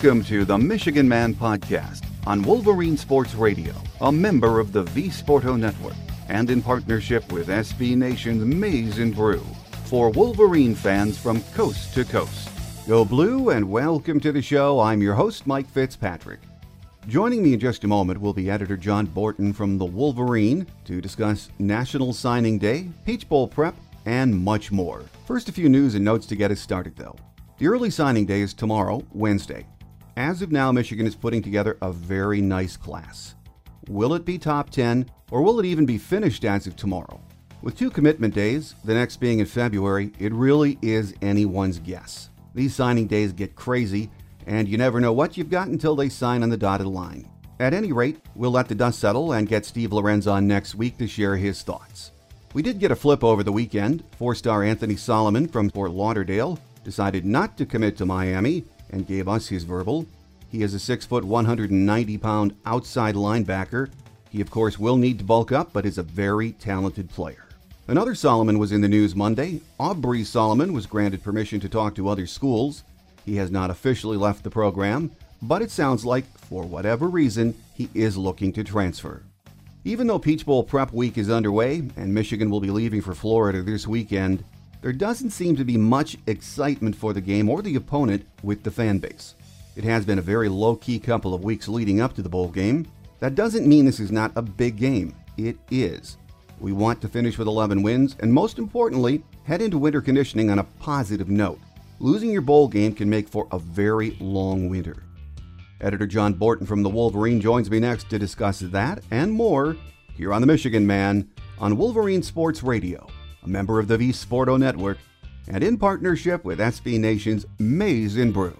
Welcome to the Michigan Man Podcast on Wolverine Sports Radio, a member of the V Sporto Network, and in partnership with SB Nation's Maize and Brew for Wolverine fans from coast to coast. Go Blue and welcome to the show. I'm your host, Mike Fitzpatrick. Joining me in just a moment will be editor John Borton from the Wolverine to discuss National Signing Day, Peach Bowl prep, and much more. First, a few news and notes to get us started, though. The early signing day is tomorrow, Wednesday. As of now, Michigan is putting together a very nice class. Will it be top 10, or will it even be finished as of tomorrow? With two commitment days, the next being in February, it really is anyone's guess. These signing days get crazy, and you never know what you've got until they sign on the dotted line. At any rate, we'll let the dust settle and get Steve Lorenz on next week to share his thoughts. We did get a flip over the weekend. Four star Anthony Solomon from Fort Lauderdale decided not to commit to Miami and gave us his verbal. He is a 6 foot, 190 pound outside linebacker. He, of course, will need to bulk up, but is a very talented player. Another Solomon was in the news Monday. Aubrey Solomon was granted permission to talk to other schools. He has not officially left the program, but it sounds like, for whatever reason, he is looking to transfer. Even though Peach Bowl prep week is underway and Michigan will be leaving for Florida this weekend, there doesn't seem to be much excitement for the game or the opponent with the fan base. It has been a very low key couple of weeks leading up to the bowl game. That doesn't mean this is not a big game. It is. We want to finish with 11 wins and, most importantly, head into winter conditioning on a positive note. Losing your bowl game can make for a very long winter. Editor John Borton from the Wolverine joins me next to discuss that and more here on the Michigan Man on Wolverine Sports Radio, a member of the V Sporto Network, and in partnership with SB Nation's Maize and Brew.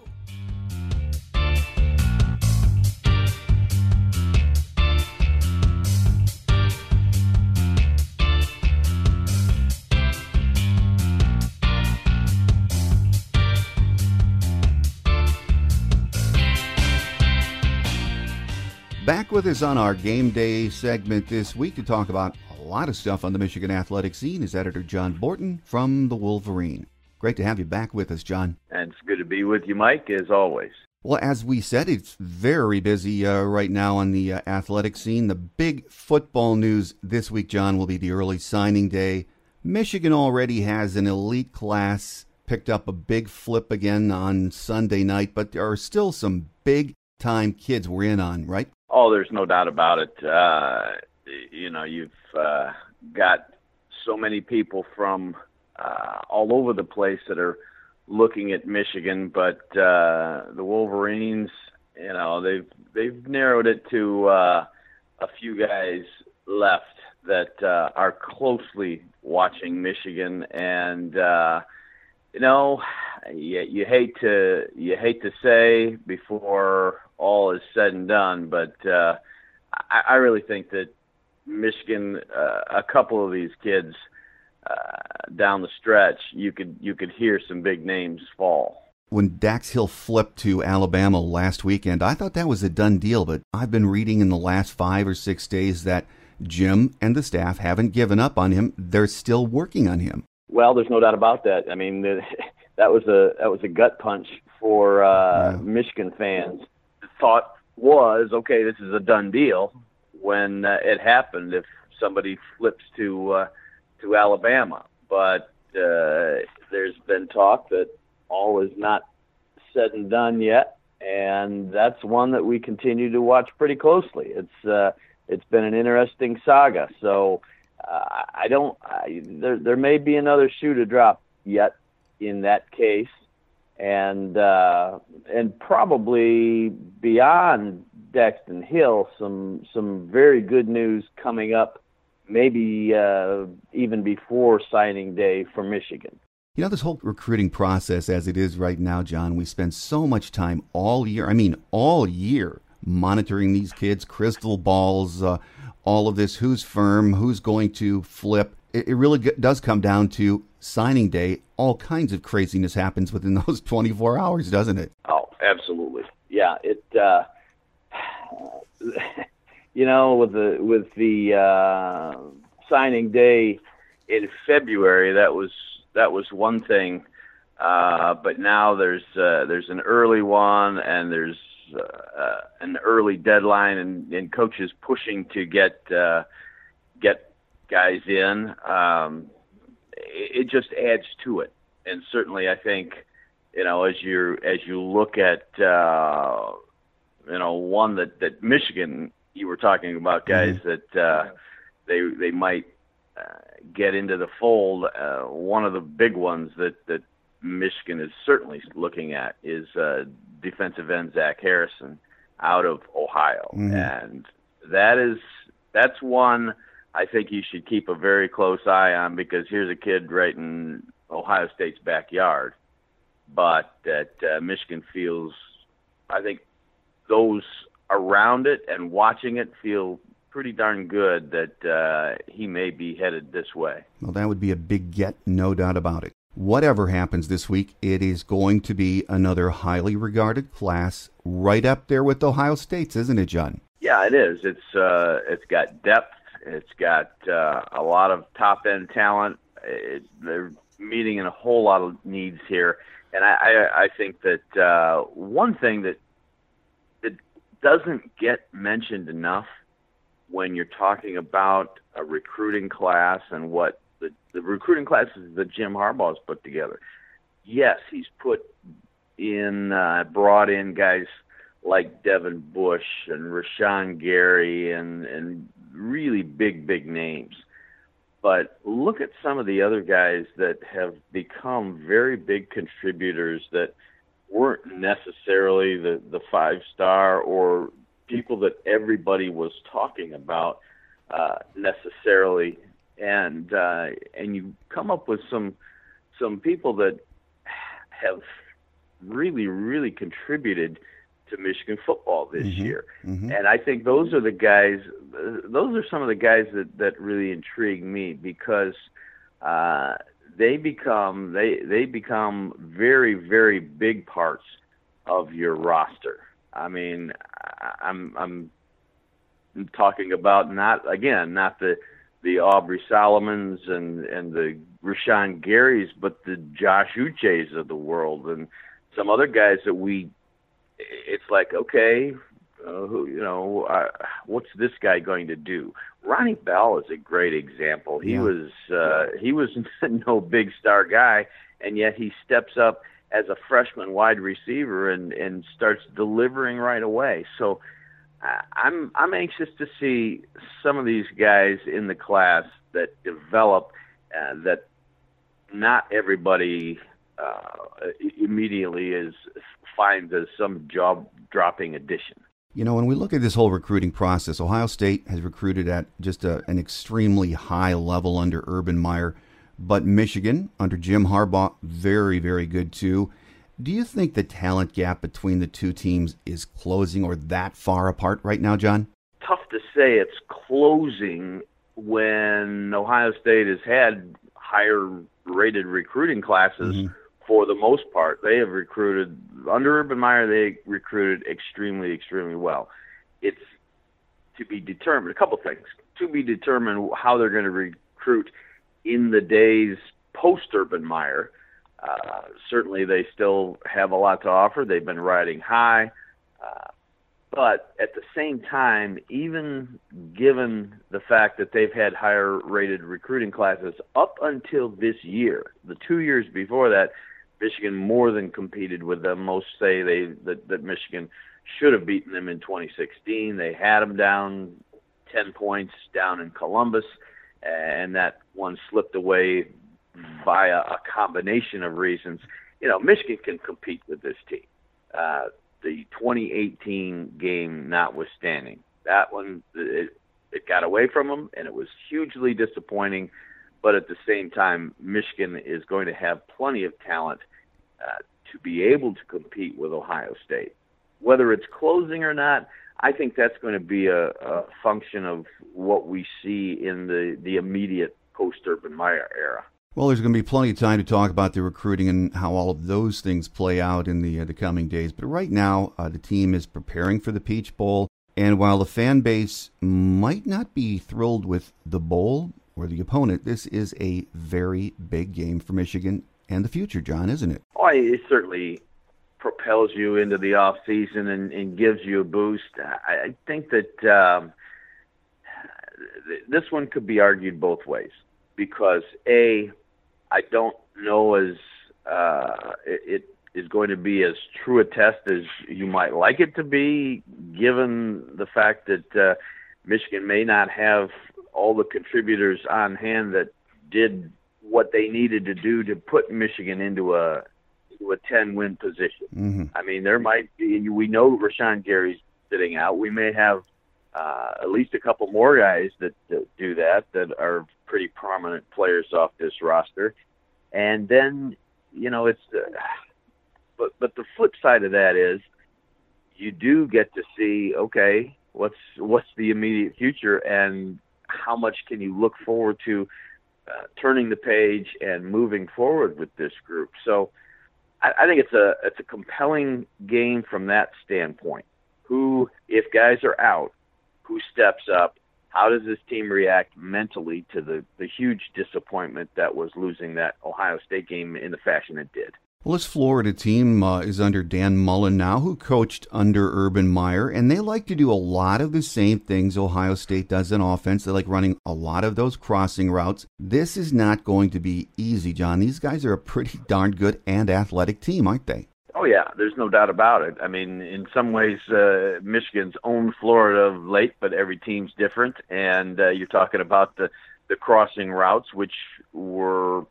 Back with us on our game day segment this week to talk about lot of stuff on the Michigan athletic scene is editor John Borton from the Wolverine. Great to have you back with us, John. And it's good to be with you, Mike, as always. Well, as we said, it's very busy uh, right now on the uh, athletic scene. The big football news this week, John, will be the early signing day. Michigan already has an elite class, picked up a big flip again on Sunday night, but there are still some big time kids we're in on, right? Oh, there's no doubt about it. Uh, you know, you've uh, got so many people from uh, all over the place that are looking at Michigan, but uh, the Wolverines, you know, they've they've narrowed it to uh, a few guys left that uh, are closely watching Michigan, and uh, you know, you, you hate to you hate to say before all is said and done, but uh, I, I really think that Michigan, uh, a couple of these kids uh, down the stretch, you could you could hear some big names fall. When Dax Hill flipped to Alabama last weekend, I thought that was a done deal, but I've been reading in the last five or six days that Jim and the staff haven't given up on him. They're still working on him. Well, there's no doubt about that. I mean, that was a that was a gut punch for uh, yeah. Michigan fans thought was, okay, this is a done deal when uh, it happened if somebody flips to uh, to Alabama. But uh, there's been talk that all is not said and done yet, and that's one that we continue to watch pretty closely. It's uh, it's been an interesting saga. So uh, I don't. I, there there may be another shoe to drop yet in that case and uh, and probably beyond Daxton Hill, some some very good news coming up, maybe uh, even before signing day for Michigan. You know, this whole recruiting process as it is right now, John, we spend so much time all year, I mean, all year, monitoring these kids, crystal balls, uh, all of this, who's firm, who's going to flip. It, it really does come down to signing day, all kinds of craziness happens within those 24 hours, doesn't it? Oh, absolutely. Yeah, it. Uh, you know, with the with the uh, signing day in February, that was that was one thing. Uh, but now there's uh, there's an early one and there's uh, uh, an early deadline and, and coaches pushing to get uh, guys in. Um, it, it just adds to it, and certainly I think you know as you as you look at uh, you know one that that Michigan you were talking about guys mm-hmm. that uh, they they might uh, get into the fold. Uh, one of the big ones that that Michigan is certainly looking at is uh, defensive end Zach Harrison out of Ohio, mm-hmm. and that is that's one I think you should keep a very close eye on because here's a kid right in Ohio State's backyard, but that uh, Michigan feels, I think those around it and watching it feel pretty darn good that uh, he may be headed this way. Well, that would be a big get, no doubt about it. Whatever happens this week, it is going to be another highly regarded class, right up there with Ohio State's, isn't it, John? Yeah, it is. It's uh, it's got depth. It's got uh, a lot of top end talent. It, they're meeting in a whole lot of needs here, and I, I, I think that uh, one thing that that doesn't get mentioned enough when you're talking about a recruiting class and what the, the recruiting classes that Jim Harbaugh has put together. Yes, he's put in uh, brought in guys like Devin Bush and Rashan Gary and and really big big names. But look at some of the other guys that have become very big contributors that weren't necessarily the the five star or people that everybody was talking about uh, necessarily, and uh, and you come up with some some people that have really really contributed to Michigan football this mm-hmm. year, mm-hmm. and I think those are the guys. Those are some of the guys that that really intrigue me because. Uh, they become they they become very very big parts of your roster. I mean, I'm I'm talking about not again not the the Aubrey Solomons and and the Rashan Garys, but the Josh Uches of the world and some other guys that we. It's like okay, uh, who you know, uh, what's this guy going to do? Ronnie Bell is a great example. He yeah. was uh, he was no big star guy, and yet he steps up as a freshman wide receiver and and starts delivering right away. So I'm I'm anxious to see some of these guys in the class that develop uh, that not everybody uh, immediately is finds as some job dropping addition. You know, when we look at this whole recruiting process, Ohio State has recruited at just a, an extremely high level under Urban Meyer. But Michigan, under Jim Harbaugh, very, very good too. Do you think the talent gap between the two teams is closing or that far apart right now, John? Tough to say it's closing when Ohio State has had higher rated recruiting classes mm-hmm. For the most part. They have recruited, under Urban Meyer, they recruited extremely, extremely well. It's to be determined, a couple things. To be determined how they're going to recruit in the days post Urban Meyer. Uh, certainly, they still have a lot to offer. They've been riding high. Uh, but at the same time, even given the fact that they've had higher rated recruiting classes up until this year, the two years before that, Michigan more than competed with them. Most say they that, that Michigan should have beaten them in 2016. They had them down 10 points down in Columbus and that one slipped away via a combination of reasons. You know, Michigan can compete with this team. Uh, the 2018 game notwithstanding, that one it, it got away from them, and it was hugely disappointing. But at the same time, Michigan is going to have plenty of talent uh, to be able to compete with Ohio State. Whether it's closing or not, I think that's going to be a, a function of what we see in the, the immediate post Urban Meyer era. Well, there's going to be plenty of time to talk about the recruiting and how all of those things play out in the uh, the coming days. But right now, uh, the team is preparing for the Peach Bowl, and while the fan base might not be thrilled with the bowl or the opponent, this is a very big game for Michigan and the future, John, isn't it? Oh, it certainly propels you into the off season and, and gives you a boost. I, think that um, this one could be argued both ways because a I don't know as uh, it, it is going to be as true a test as you might like it to be, given the fact that uh, Michigan may not have all the contributors on hand that did what they needed to do to put Michigan into a into a ten win position. Mm-hmm. I mean, there might be. We know Rashan Gary's sitting out. We may have uh, at least a couple more guys that, that do that that are pretty prominent players off this roster. And then, you know, it's. Uh, but but the flip side of that is, you do get to see okay, what's what's the immediate future and how much can you look forward to uh, turning the page and moving forward with this group. So I, I think it's a it's a compelling game from that standpoint. Who, if guys are out, who steps up? How does this team react mentally to the the huge disappointment that was losing that Ohio State game in the fashion it did? Well, this Florida team uh, is under Dan Mullen now, who coached under Urban Meyer, and they like to do a lot of the same things Ohio State does in offense. They like running a lot of those crossing routes. This is not going to be easy, John. These guys are a pretty darn good and athletic team, aren't they? Oh yeah, there's no doubt about it. I mean, in some ways, uh, Michigan's owned Florida of late, but every team's different. And uh, you're talking about the the crossing routes, which were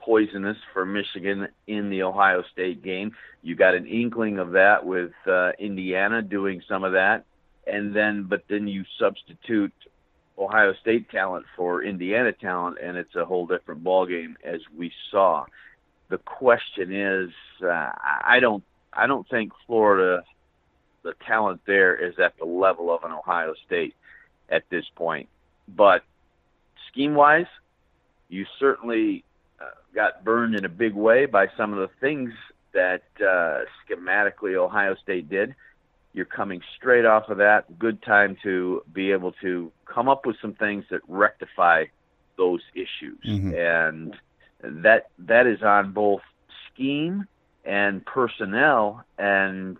poisonous for Michigan in the Ohio State game. You got an inkling of that with uh, Indiana doing some of that, and then but then you substitute Ohio State talent for Indiana talent, and it's a whole different ballgame as we saw. The question is, uh, I don't, I don't think Florida, the talent there is at the level of an Ohio State at this point. But scheme wise, you certainly uh, got burned in a big way by some of the things that uh, schematically Ohio State did. You're coming straight off of that. Good time to be able to come up with some things that rectify those issues, mm-hmm. and that that is on both scheme and personnel. And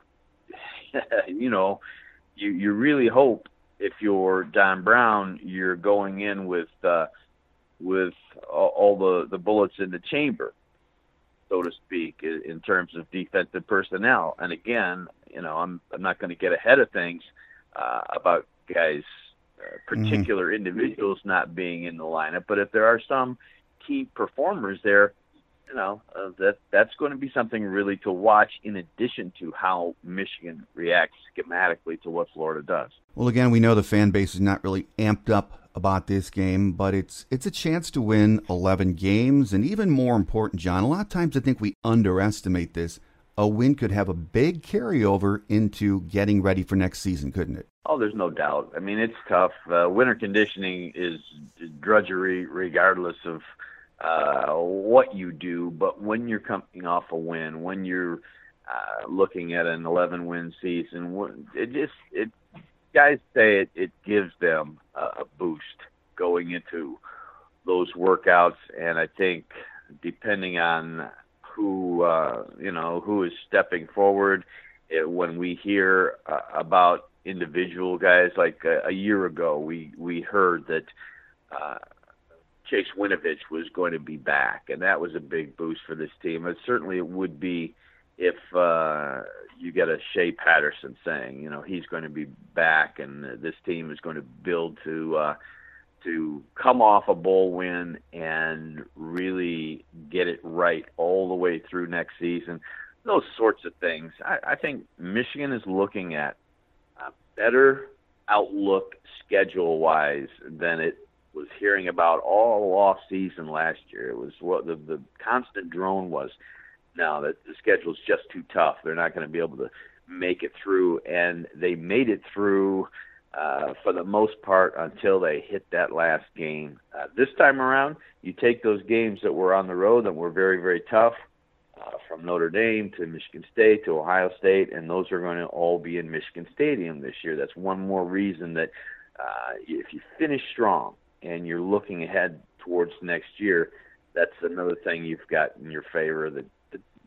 you know, you you really hope if you're Don Brown, you're going in with uh, with all the, the bullets in the chamber, so to speak, in terms of defensive personnel. And again, you know, I'm I'm not going to get ahead of things uh, about guys, uh, particular mm-hmm. individuals not being in the lineup. But if there are some key performers there, you know, uh, that that's going to be something really to watch. In addition to how Michigan reacts schematically to what Florida does. Well, again, we know the fan base is not really amped up about this game, but it's it's a chance to win 11 games, and even more important, John. A lot of times, I think we underestimate this. A win could have a big carryover into getting ready for next season, couldn't it? Oh, there's no doubt. I mean, it's tough. Uh, winter conditioning is drudgery, regardless of uh, what you do. But when you're coming off a win, when you're uh, looking at an 11 win season, it just it guys say it, it gives them a, boost going into those workouts, and I think depending on who uh, you know who is stepping forward, it, when we hear uh, about individual guys, like a, a year ago, we we heard that. Uh, Chase Winovich was going to be back, and that was a big boost for this team. It certainly it would be if uh, you get a Shea Patterson saying, you know, he's going to be back, and this team is going to build to uh, to come off a bowl win and really get it right all the way through next season. Those sorts of things. I, I think Michigan is looking at a better outlook schedule wise than it was hearing about all off season last year. It was what the the constant drone was now that the schedule's just too tough. They're not going to be able to make it through, and they made it through uh, for the most part until they hit that last game. Uh, this time around, you take those games that were on the road that were very, very tough, uh, from Notre Dame to Michigan State to Ohio State, and those are going to all be in Michigan Stadium this year. That's one more reason that uh, if you finish strong and you're looking ahead towards next year, that's another thing you've got in your favor that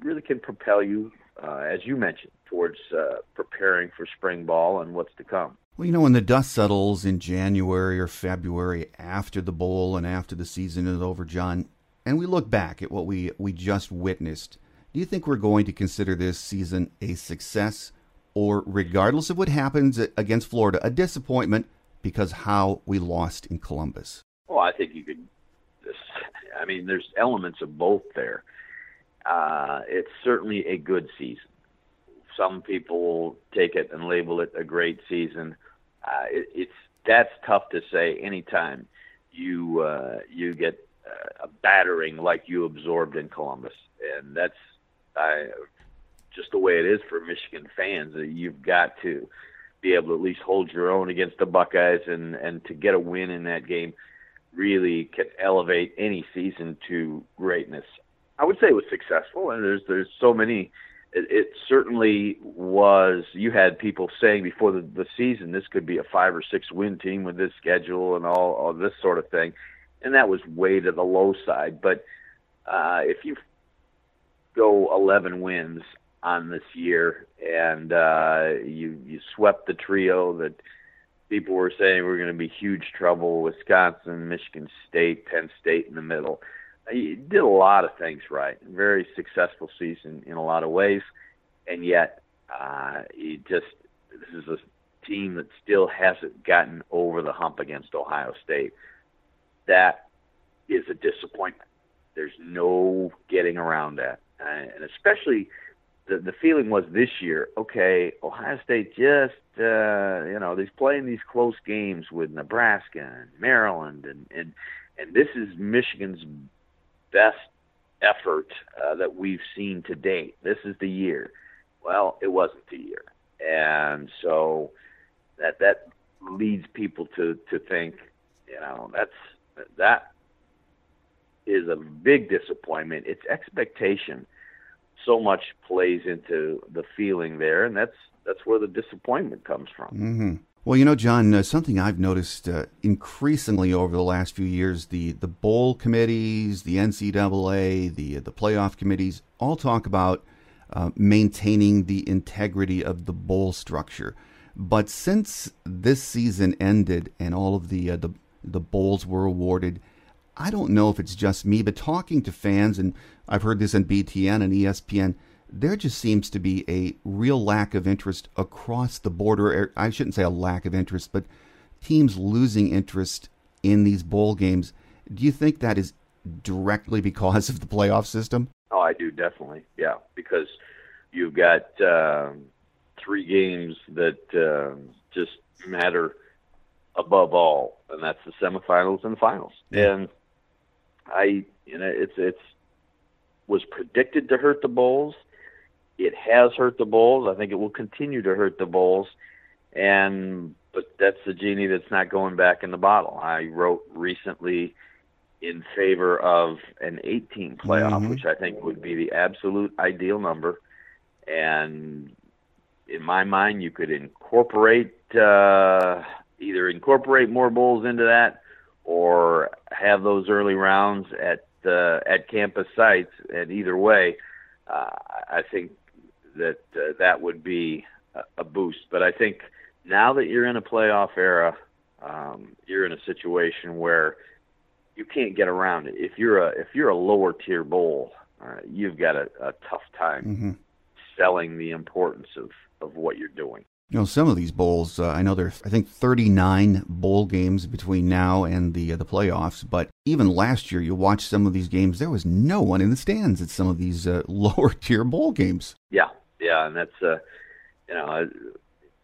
really can propel you, uh, as you mentioned, towards uh, preparing for spring ball and what's to come. Well, you know, when the dust settles in January or February after the bowl and after the season is over, John, and we look back at what we, we just witnessed, do you think we're going to consider this season a success or, regardless of what happens against Florida, a disappointment because how we lost in Columbus? Well, I think you could. I mean, there's elements of both there. Uh, it's certainly a good season. Some people take it and label it a great season. Uh, it, it's that's tough to say. Anytime you uh, you get uh, a battering like you absorbed in Columbus, and that's I, just the way it is for Michigan fans. You've got to be able to at least hold your own against the Buckeyes, and and to get a win in that game really can elevate any season to greatness. I would say it was successful, and there's there's so many. It, it certainly was. You had people saying before the, the season this could be a five or six win team with this schedule and all all this sort of thing, and that was way to the low side. But uh, if you go 11 wins on this year, and uh, you you swept the trio that people were saying were going to be huge trouble: Wisconsin, Michigan State, Penn State in the middle. You did a lot of things right. Very successful season in a lot of ways, and yet uh, you just this is a team that still hasn't gotten over the hump against Ohio State. That is a disappointment. There's no getting around that, uh, and especially the the feeling was this year, okay, Ohio State just uh, you know, they're playing these close games with Nebraska and Maryland and and and this is Michigan's best effort uh, that we've seen to date. This is the year. Well, it wasn't the year. And so that that leads people to to think, you know, that's that is a big disappointment. It's expectation so much plays into the feeling there, and that's that's where the disappointment comes from. Mm-hmm. Well, you know, John, uh, something I've noticed uh, increasingly over the last few years the the bowl committees, the NCAA, the the playoff committees all talk about uh, maintaining the integrity of the bowl structure. But since this season ended and all of the uh, the the bowls were awarded, I don't know if it's just me, but talking to fans, and I've heard this on BTN and ESPN, there just seems to be a real lack of interest across the border. Er, I shouldn't say a lack of interest, but teams losing interest in these bowl games. Do you think that is directly because of the playoff system? Oh, I do definitely. Yeah, because you've got um, three games that uh, just matter above all, and that's the semifinals and the finals. And I, you know, it's it's was predicted to hurt the Bulls. It has hurt the Bulls. I think it will continue to hurt the Bulls. And but that's the genie that's not going back in the bottle. I wrote recently in favor of an 18 playoff, mm-hmm. which I think would be the absolute ideal number. And in my mind, you could incorporate uh, either incorporate more bowls into that or have those early rounds at uh, at campus sites. And either way, uh, I think that uh, that would be a, boost. But I think now that you're in a playoff era, um, you're in a situation where you can't get around it. If you're a if you're a lower tier bowl, uh, you've got a, a tough time mm-hmm. selling the importance of of what you're doing. You know, some of these bowls, uh, I know there's, I think, 39 bowl games between now and the uh, the playoffs. But even last year, you watched some of these games. There was no one in the stands at some of these uh, lower tier bowl games. Yeah, yeah, and that's uh, you know,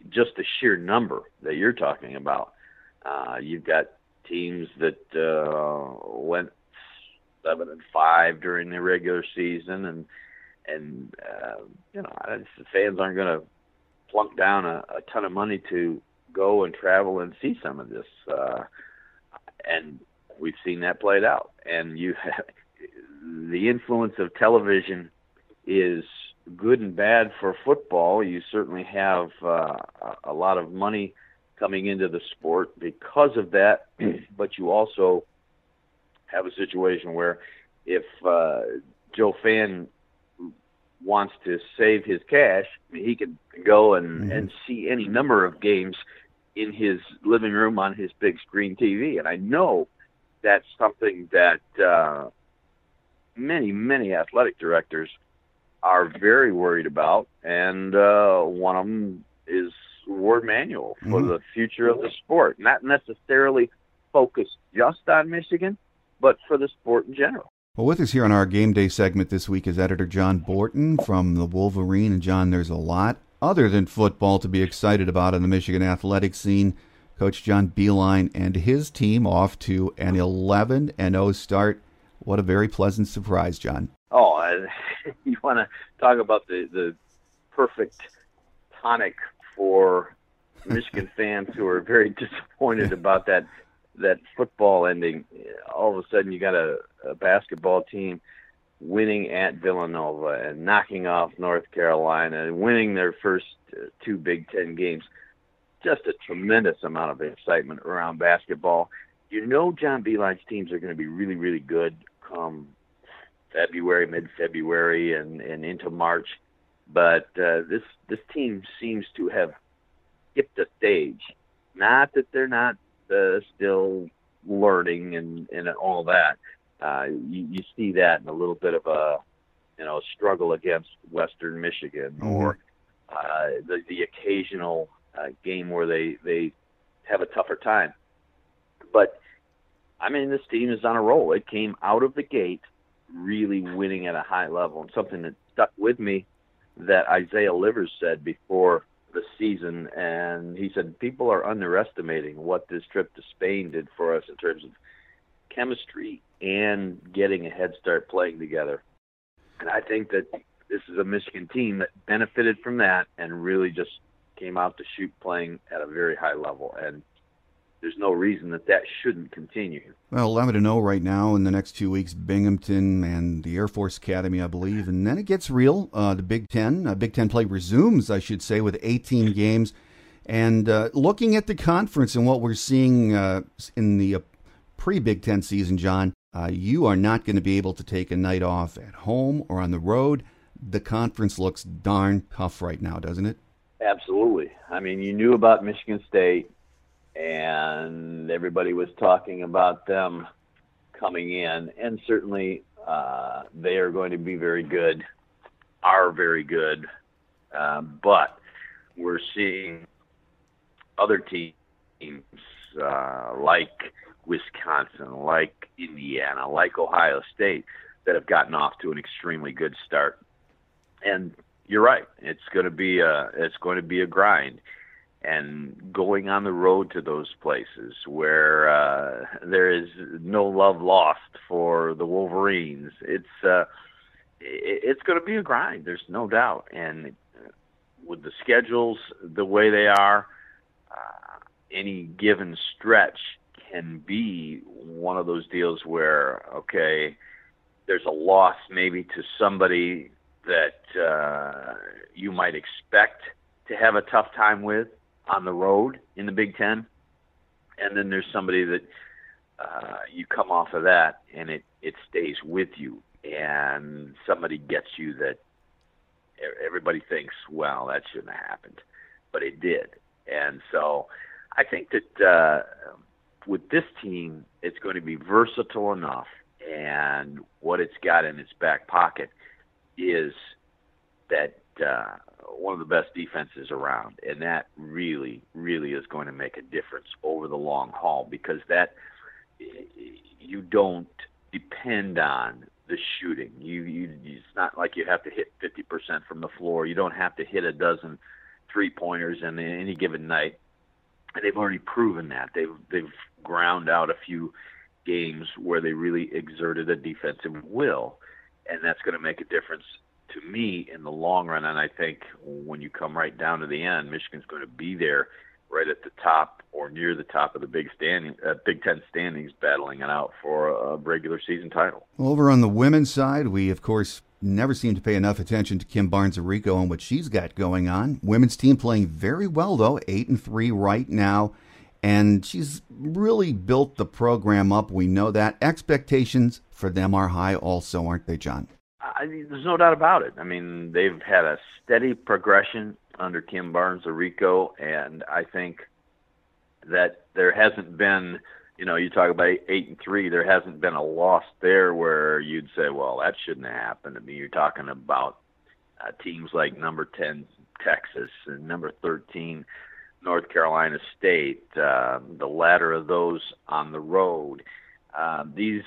just the sheer number that you're talking about. Uh, you've got teams that uh, went seven and five during the regular season, and and uh, you know, the fans aren't going to plunk down a, a ton of money to go and travel and see some of this. Uh, and we've seen that played out. And you have, the influence of television is good and bad for football. You certainly have uh, a lot of money coming into the sport because of that, but you also have a situation where if uh, Joe Fan wants to save his cash, he could go and mm-hmm. and see any number of games in his living room on his big screen TV. And I know that's something that uh, many many athletic directors are very worried about, and uh, one of them is Warde Manuel for mm-hmm. the future of the sport. Not necessarily focused just on Michigan, but for the sport in general. Well, with us here on our game day segment this week is editor John Borton from the Wolverine. And John, there's a lot other than football to be excited about in the Michigan athletic scene. Coach John Beilein and his team off to an 11 and 0 start. What a very pleasant surprise, John. Oh, you want to talk about the the perfect tonic for Michigan fans who are very disappointed about that that football ending, all of a sudden you got a, a basketball team winning at Villanova and knocking off North Carolina and winning their first uh, two Big Ten games. Just a tremendous amount of excitement around basketball. You know, John Beilein's teams are going to be really, really good come February, mid-February, and and into March. But uh, this this team seems to have skipped a stage. Not that they're not uh, still learning and and all that. Uh, you, you see that in a little bit of a you know struggle against Western Michigan mm-hmm. or uh, the the occasional uh, game where they they have a tougher time. But I mean, this team is on a roll. It came out of the gate really winning at a high level, and something that stuck with me that Isaiah Livers said before the season, and he said people are underestimating what this trip to Spain did for us in terms of chemistry and getting a head start playing together. And I think that this is a Michigan team that benefited from that and really just came out to shoot playing at a very high level. And there's no reason that that shouldn't continue. Well, 11 to 0 right now in the next two weeks, Binghamton and the Air Force Academy, I believe. And then it gets real. Uh, the Big Ten, uh, Big Ten play resumes, I should say, with 18 games. And uh, looking at the conference and what we're seeing uh, in the uh, pre Big Ten season, John, uh, you are not going to be able to take a night off at home or on the road. The conference looks darn tough right now, doesn't it? Absolutely. I mean, you knew about Michigan State and everybody was talking about them coming in, and certainly uh, they are going to be very good, are very good, uh, but we're seeing other teams uh, like Wisconsin, like Indiana, like Ohio State that have gotten off to an extremely good start. And you're right; it's going to be a it's going to be a grind and going on the road to those places where uh, there is no love lost for the Wolverines. It's uh, it's going to be a grind. There's no doubt. And with the schedules the way they are, uh, any given stretch can be one of those deals where okay, there's a loss maybe to somebody that uh, you might expect to have a tough time with on the road in the Big Ten, and then there's somebody that uh, you come off of that and it it stays with you, and somebody gets you that everybody thinks, well, that shouldn't have happened, but it did, and so I think that uh, with this team, it's going to be versatile enough, and what it's got in its back pocket is that uh, one of the best defenses around, and that really, really is going to make a difference over the long haul because that you don't depend on the shooting. You, you it's not like you have to hit 50% from the floor. You don't have to hit a dozen three pointers in any given night. And they've already proven that. They've they've ground out a few games where they really exerted a defensive will, and that's going to make a difference to me in the long run, and I think when you come right down to the end, Michigan's going to be there right at the top or near the top of the Big standing, uh, Big Ten standings, battling it out for a regular season title. Over on the women's side, we of course never seem to pay enough attention to Kim Barnes Arico and what she's got going on. Women's team playing very well though, eight and three right now. and she's really built the program up. We know that. Expectations for them are high, also, aren't they, John? I, there's no doubt about it. I mean, they've had a steady progression under Kim Barnes Arico, and I think that there hasn't been, you know, you talk about eight and three, there hasn't been a loss there where you'd say, well, that shouldn't have happened. I mean, you're talking about uh, teams like number 10 Texas and number 13 North Carolina State, uh, the latter of those on the road. Uh, these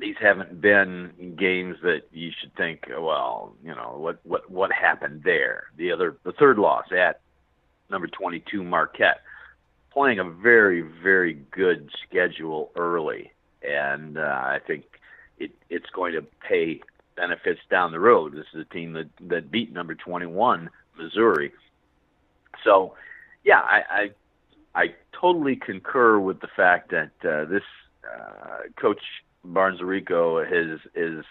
these haven't been games that you should think, well, you know, what what what happened there? The other, the third loss at number 22 Marquette, playing a very very good schedule early, and uh, I think it it's going to pay benefits down the road. This is a team that that beat number 21 Missouri, so yeah, I, I I totally concur with the fact that uh, this uh, coach Barnes Arico has has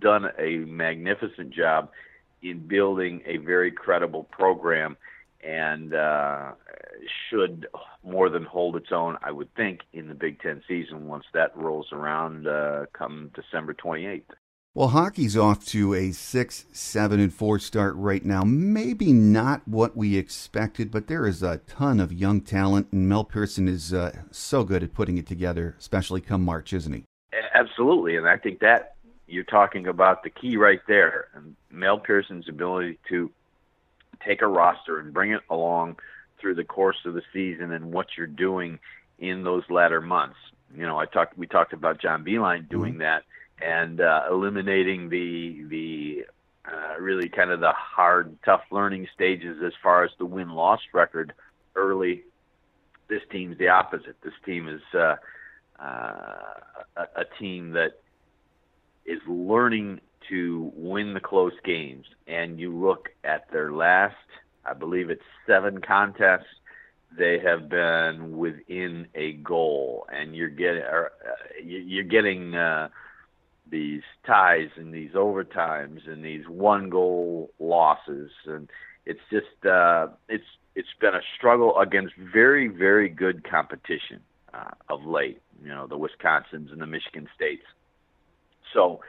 done a magnificent job in building a very credible program and uh, should more than hold its own, I would think, in the Big Ten season once that rolls around uh, come December 28th. Well, hockey's off to a six, seven, and four start right now. Maybe not what we expected, but there is a ton of young talent, and Mel Pearson is uh, so good at putting it together, especially come March, isn't he? Absolutely, and I think that you're talking about the key right there, and Mel Pearson's ability to take a roster and bring it along through the course of the season and what you're doing in those latter months. You know, I talked we talked about John Beilein doing mm-hmm. that and uh, eliminating the the uh, really kind of the hard, tough learning stages as far as the win loss record early. This team's the opposite. This team is uh, uh, a, a team that is learning to win the close games. And you look at their last, I believe it's seven contests. They have been within a goal, and you're getting uh, you're getting uh, these ties and these overtimes and these one goal losses. And it's just uh it's it's been a struggle against very very good competition uh, of late you know the Wisconsins and the Michigan states. So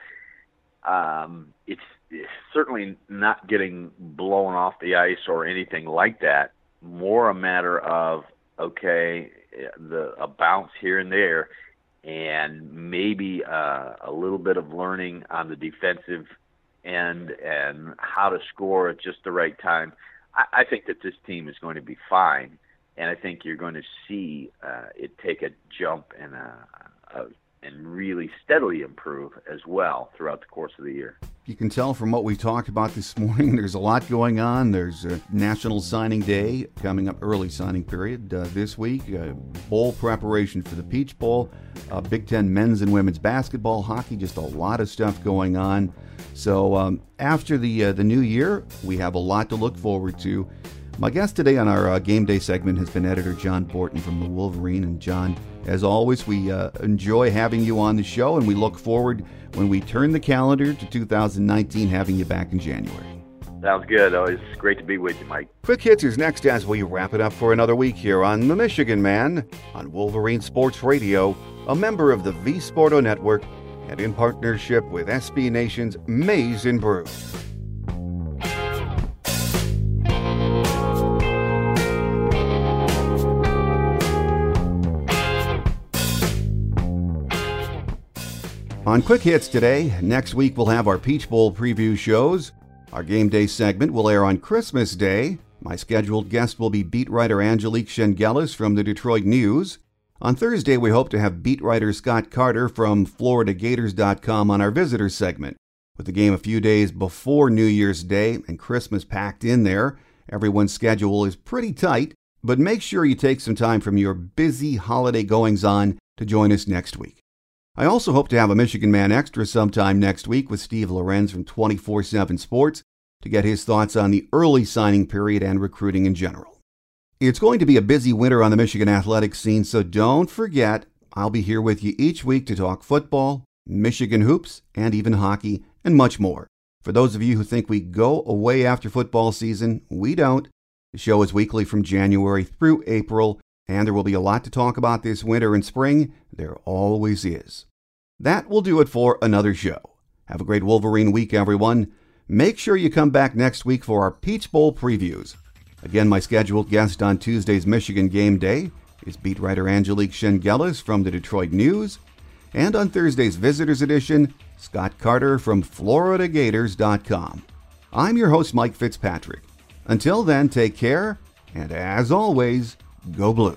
um it's, it's certainly not getting blown off the ice or anything like that. More a matter of okay the a bounce here and there and maybe uh, a little bit of learning on the defensive end and how to score at just the right time. I, I think that this team is going to be fine, and I think you're going to see uh, it take a jump and a, a and really steadily improve as well throughout the course of the year. You can tell from what we talked about this morning, there's a lot going on. There's a National Signing Day coming up, early signing period uh, this week, uh, bowl preparation for the Peach Bowl, uh, Big Ten men's and women's basketball, hockey, just a lot of stuff going on. So um, after the uh, the new year, we have a lot to look forward to. My guest today on our uh, game day segment has been editor John Borton from the Wolverine. And John, as always, we uh, enjoy having you on the show, and we look forward when we turn the calendar to 2019, having you back in January. Sounds good. Always great to be with you, Mike. Quick Hits is next as we wrap it up for another week here on The Michigan Man on Wolverine Sports Radio, a member of the V Sporto Network, and in partnership with SB Nation's Maize and Brew. On Quick Hits today, next week we'll have our Peach Bowl preview shows. Our game day segment will air on Christmas Day. My scheduled guest will be beat writer Angelique Chengelis from the Detroit News. On Thursday, we hope to have beat writer Scott Carter from FloridaGators.com on our visitor segment. With the game a few days before New Year's Day and Christmas packed in there, everyone's schedule is pretty tight, but make sure you take some time from your busy holiday goings on to join us next week. I also hope to have a Michigan Man Extra sometime next week with Steve Lorenz from 24 7 Sports to get his thoughts on the early signing period and recruiting in general. It's going to be a busy winter on the Michigan athletics scene, so don't forget, I'll be here with you each week to talk football, Michigan hoops, and even hockey, and much more. For those of you who think we go away after football season, we don't. The show is weekly from January through April, and there will be a lot to talk about this winter and spring. There always is. That will do it for another show. Have a great Wolverine week, everyone. Make sure you come back next week for our Peach Bowl previews. Again, my scheduled guest on Tuesday's Michigan Game Day is beat writer Angelique Chengelis from the Detroit News. And on Thursday's Visitors Edition, Scott Carter from FloridaGators.com. I'm your host, Mike Fitzpatrick. Until then, take care, and as always, go blue.